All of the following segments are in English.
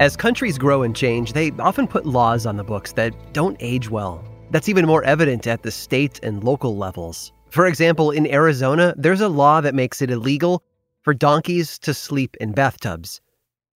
As countries grow and change, they often put laws on the books that don't age well. That's even more evident at the state and local levels. For example, in Arizona, there's a law that makes it illegal for donkeys to sleep in bathtubs.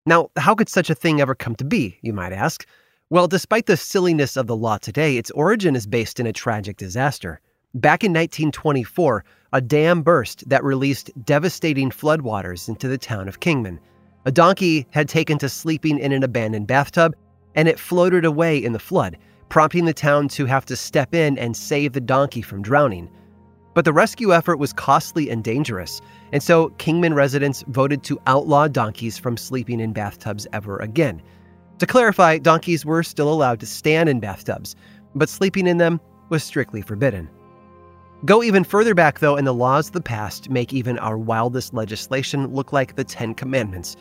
Now, how could such a thing ever come to be, you might ask? Well, despite the silliness of the law today, its origin is based in a tragic disaster. Back in 1924, a dam burst that released devastating floodwaters into the town of Kingman. A donkey had taken to sleeping in an abandoned bathtub, and it floated away in the flood, prompting the town to have to step in and save the donkey from drowning. But the rescue effort was costly and dangerous, and so Kingman residents voted to outlaw donkeys from sleeping in bathtubs ever again. To clarify, donkeys were still allowed to stand in bathtubs, but sleeping in them was strictly forbidden. Go even further back, though, and the laws of the past make even our wildest legislation look like the Ten Commandments.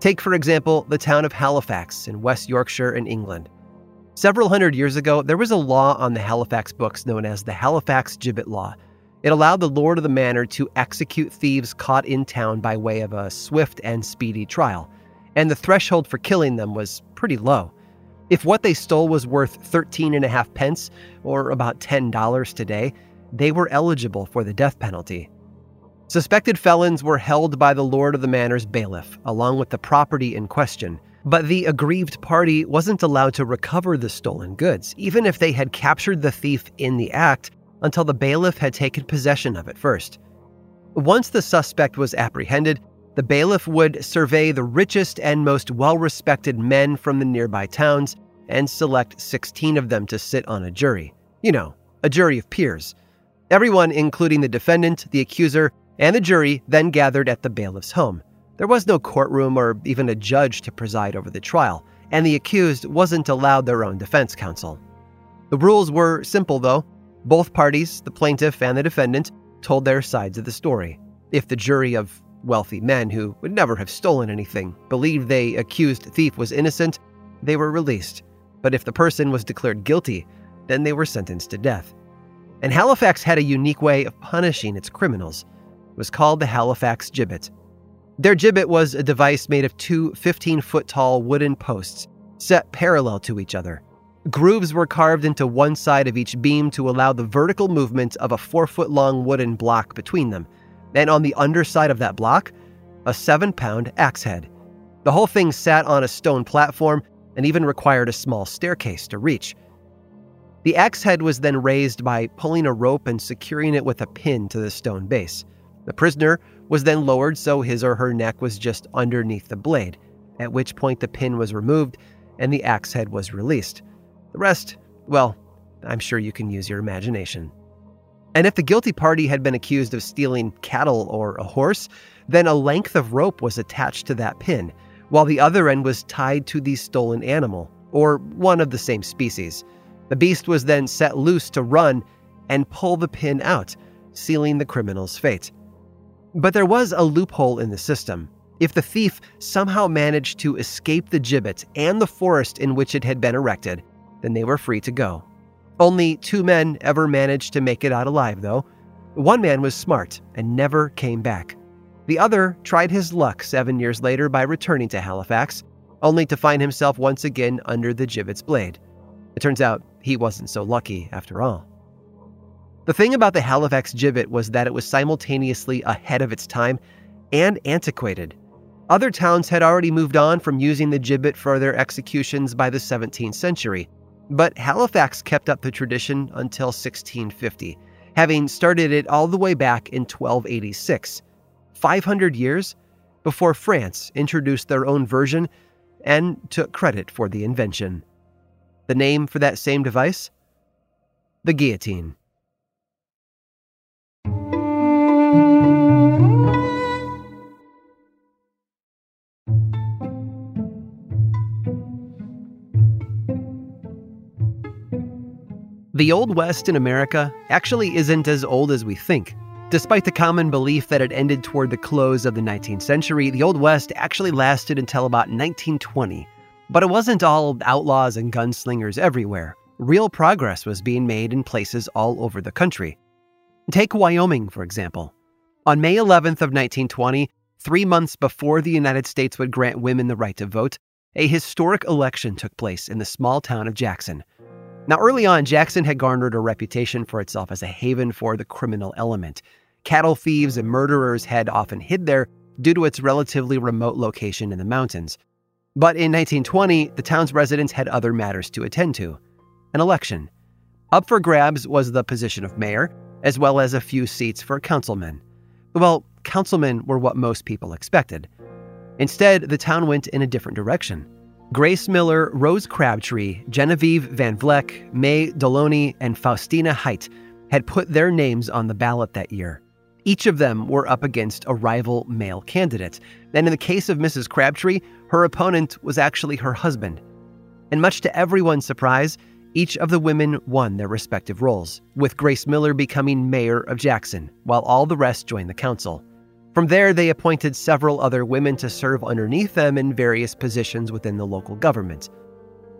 Take, for example, the town of Halifax in West Yorkshire in England. Several hundred years ago, there was a law on the Halifax books known as the Halifax Gibbet Law. It allowed the lord of the manor to execute thieves caught in town by way of a swift and speedy trial, and the threshold for killing them was pretty low. If what they stole was worth 13 and a half pence, or about $10 today, they were eligible for the death penalty. Suspected felons were held by the lord of the manor's bailiff, along with the property in question. But the aggrieved party wasn't allowed to recover the stolen goods, even if they had captured the thief in the act, until the bailiff had taken possession of it first. Once the suspect was apprehended, the bailiff would survey the richest and most well respected men from the nearby towns and select 16 of them to sit on a jury. You know, a jury of peers. Everyone, including the defendant, the accuser, and the jury, then gathered at the bailiff's home. There was no courtroom or even a judge to preside over the trial, and the accused wasn't allowed their own defense counsel. The rules were simple, though. Both parties, the plaintiff and the defendant, told their sides of the story. If the jury of wealthy men who would never have stolen anything believed the accused thief was innocent, they were released. But if the person was declared guilty, then they were sentenced to death. And Halifax had a unique way of punishing its criminals. It was called the Halifax Gibbet. Their gibbet was a device made of two 15 foot tall wooden posts set parallel to each other. Grooves were carved into one side of each beam to allow the vertical movement of a four foot long wooden block between them. And on the underside of that block, a seven pound axe head. The whole thing sat on a stone platform and even required a small staircase to reach. The axe head was then raised by pulling a rope and securing it with a pin to the stone base. The prisoner was then lowered so his or her neck was just underneath the blade, at which point the pin was removed and the axe head was released. The rest, well, I'm sure you can use your imagination. And if the guilty party had been accused of stealing cattle or a horse, then a length of rope was attached to that pin, while the other end was tied to the stolen animal, or one of the same species. The beast was then set loose to run and pull the pin out, sealing the criminal's fate. But there was a loophole in the system. If the thief somehow managed to escape the gibbet and the forest in which it had been erected, then they were free to go. Only two men ever managed to make it out alive, though. One man was smart and never came back. The other tried his luck seven years later by returning to Halifax, only to find himself once again under the gibbet's blade. It turns out he wasn't so lucky after all. The thing about the Halifax gibbet was that it was simultaneously ahead of its time and antiquated. Other towns had already moved on from using the gibbet for their executions by the 17th century, but Halifax kept up the tradition until 1650, having started it all the way back in 1286, 500 years before France introduced their own version and took credit for the invention. The name for that same device? The guillotine. The Old West in America actually isn't as old as we think. Despite the common belief that it ended toward the close of the 19th century, the Old West actually lasted until about 1920, but it wasn't all outlaws and gunslingers everywhere. Real progress was being made in places all over the country. Take Wyoming, for example. On May 11th of 1920, three months before the United States would grant women the right to vote, a historic election took place in the small town of Jackson. Now, early on, Jackson had garnered a reputation for itself as a haven for the criminal element. Cattle thieves and murderers had often hid there due to its relatively remote location in the mountains. But in 1920, the town's residents had other matters to attend to an election. Up for grabs was the position of mayor, as well as a few seats for councilmen. Well, councilmen were what most people expected. Instead, the town went in a different direction. Grace Miller, Rose Crabtree, Genevieve Van Vleck, May Deloney, and Faustina Haight had put their names on the ballot that year. Each of them were up against a rival male candidate. And in the case of Mrs. Crabtree, her opponent was actually her husband. And much to everyone's surprise, each of the women won their respective roles, with Grace Miller becoming mayor of Jackson, while all the rest joined the council. From there, they appointed several other women to serve underneath them in various positions within the local government.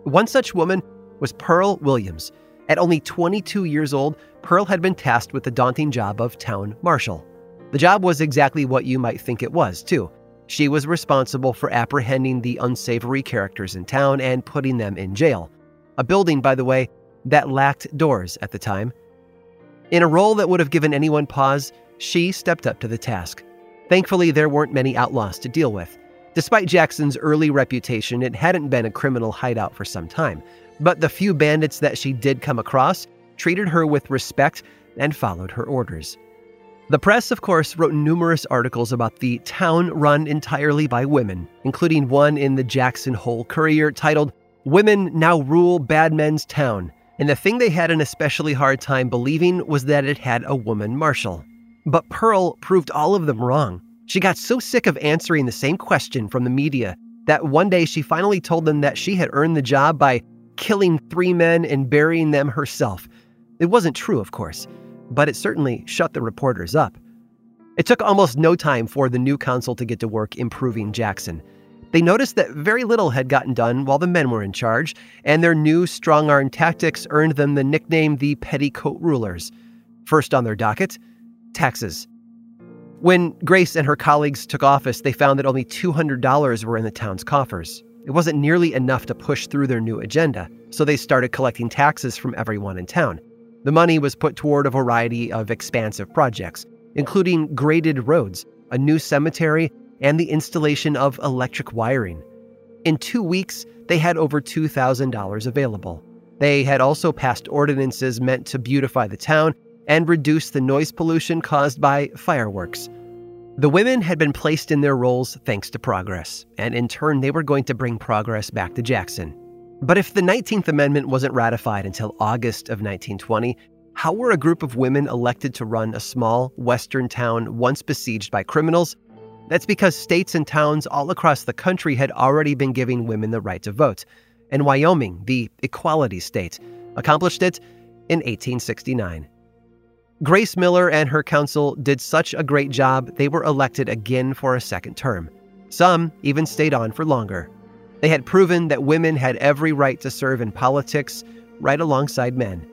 One such woman was Pearl Williams. At only 22 years old, Pearl had been tasked with the daunting job of town marshal. The job was exactly what you might think it was, too. She was responsible for apprehending the unsavory characters in town and putting them in jail. A building, by the way, that lacked doors at the time. In a role that would have given anyone pause, she stepped up to the task. Thankfully, there weren't many outlaws to deal with. Despite Jackson's early reputation, it hadn't been a criminal hideout for some time. But the few bandits that she did come across treated her with respect and followed her orders. The press, of course, wrote numerous articles about the town run entirely by women, including one in the Jackson Hole Courier titled, Women Now Rule Bad Men's Town. And the thing they had an especially hard time believing was that it had a woman marshal. But Pearl proved all of them wrong. She got so sick of answering the same question from the media that one day she finally told them that she had earned the job by killing three men and burying them herself. It wasn't true, of course, but it certainly shut the reporters up. It took almost no time for the new council to get to work improving Jackson. They noticed that very little had gotten done while the men were in charge, and their new strong arm tactics earned them the nickname the Petticoat Rulers. First on their docket, taxes. When Grace and her colleagues took office, they found that only $200 were in the town's coffers. It wasn't nearly enough to push through their new agenda, so they started collecting taxes from everyone in town. The money was put toward a variety of expansive projects, including graded roads, a new cemetery, and the installation of electric wiring. In two weeks, they had over $2,000 available. They had also passed ordinances meant to beautify the town and reduce the noise pollution caused by fireworks. The women had been placed in their roles thanks to progress, and in turn, they were going to bring progress back to Jackson. But if the 19th Amendment wasn't ratified until August of 1920, how were a group of women elected to run a small western town once besieged by criminals? That's because states and towns all across the country had already been giving women the right to vote. And Wyoming, the equality state, accomplished it in 1869. Grace Miller and her council did such a great job, they were elected again for a second term. Some even stayed on for longer. They had proven that women had every right to serve in politics right alongside men.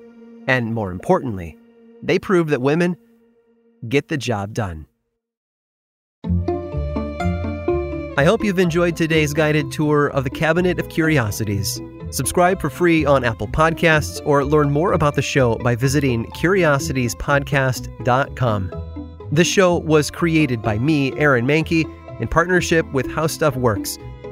And more importantly, they proved that women get the job done. I hope you've enjoyed today's guided tour of the Cabinet of Curiosities. Subscribe for free on Apple Podcasts or learn more about the show by visiting curiositiespodcast.com. This show was created by me, Aaron Mahnke, in partnership with How Stuff Works.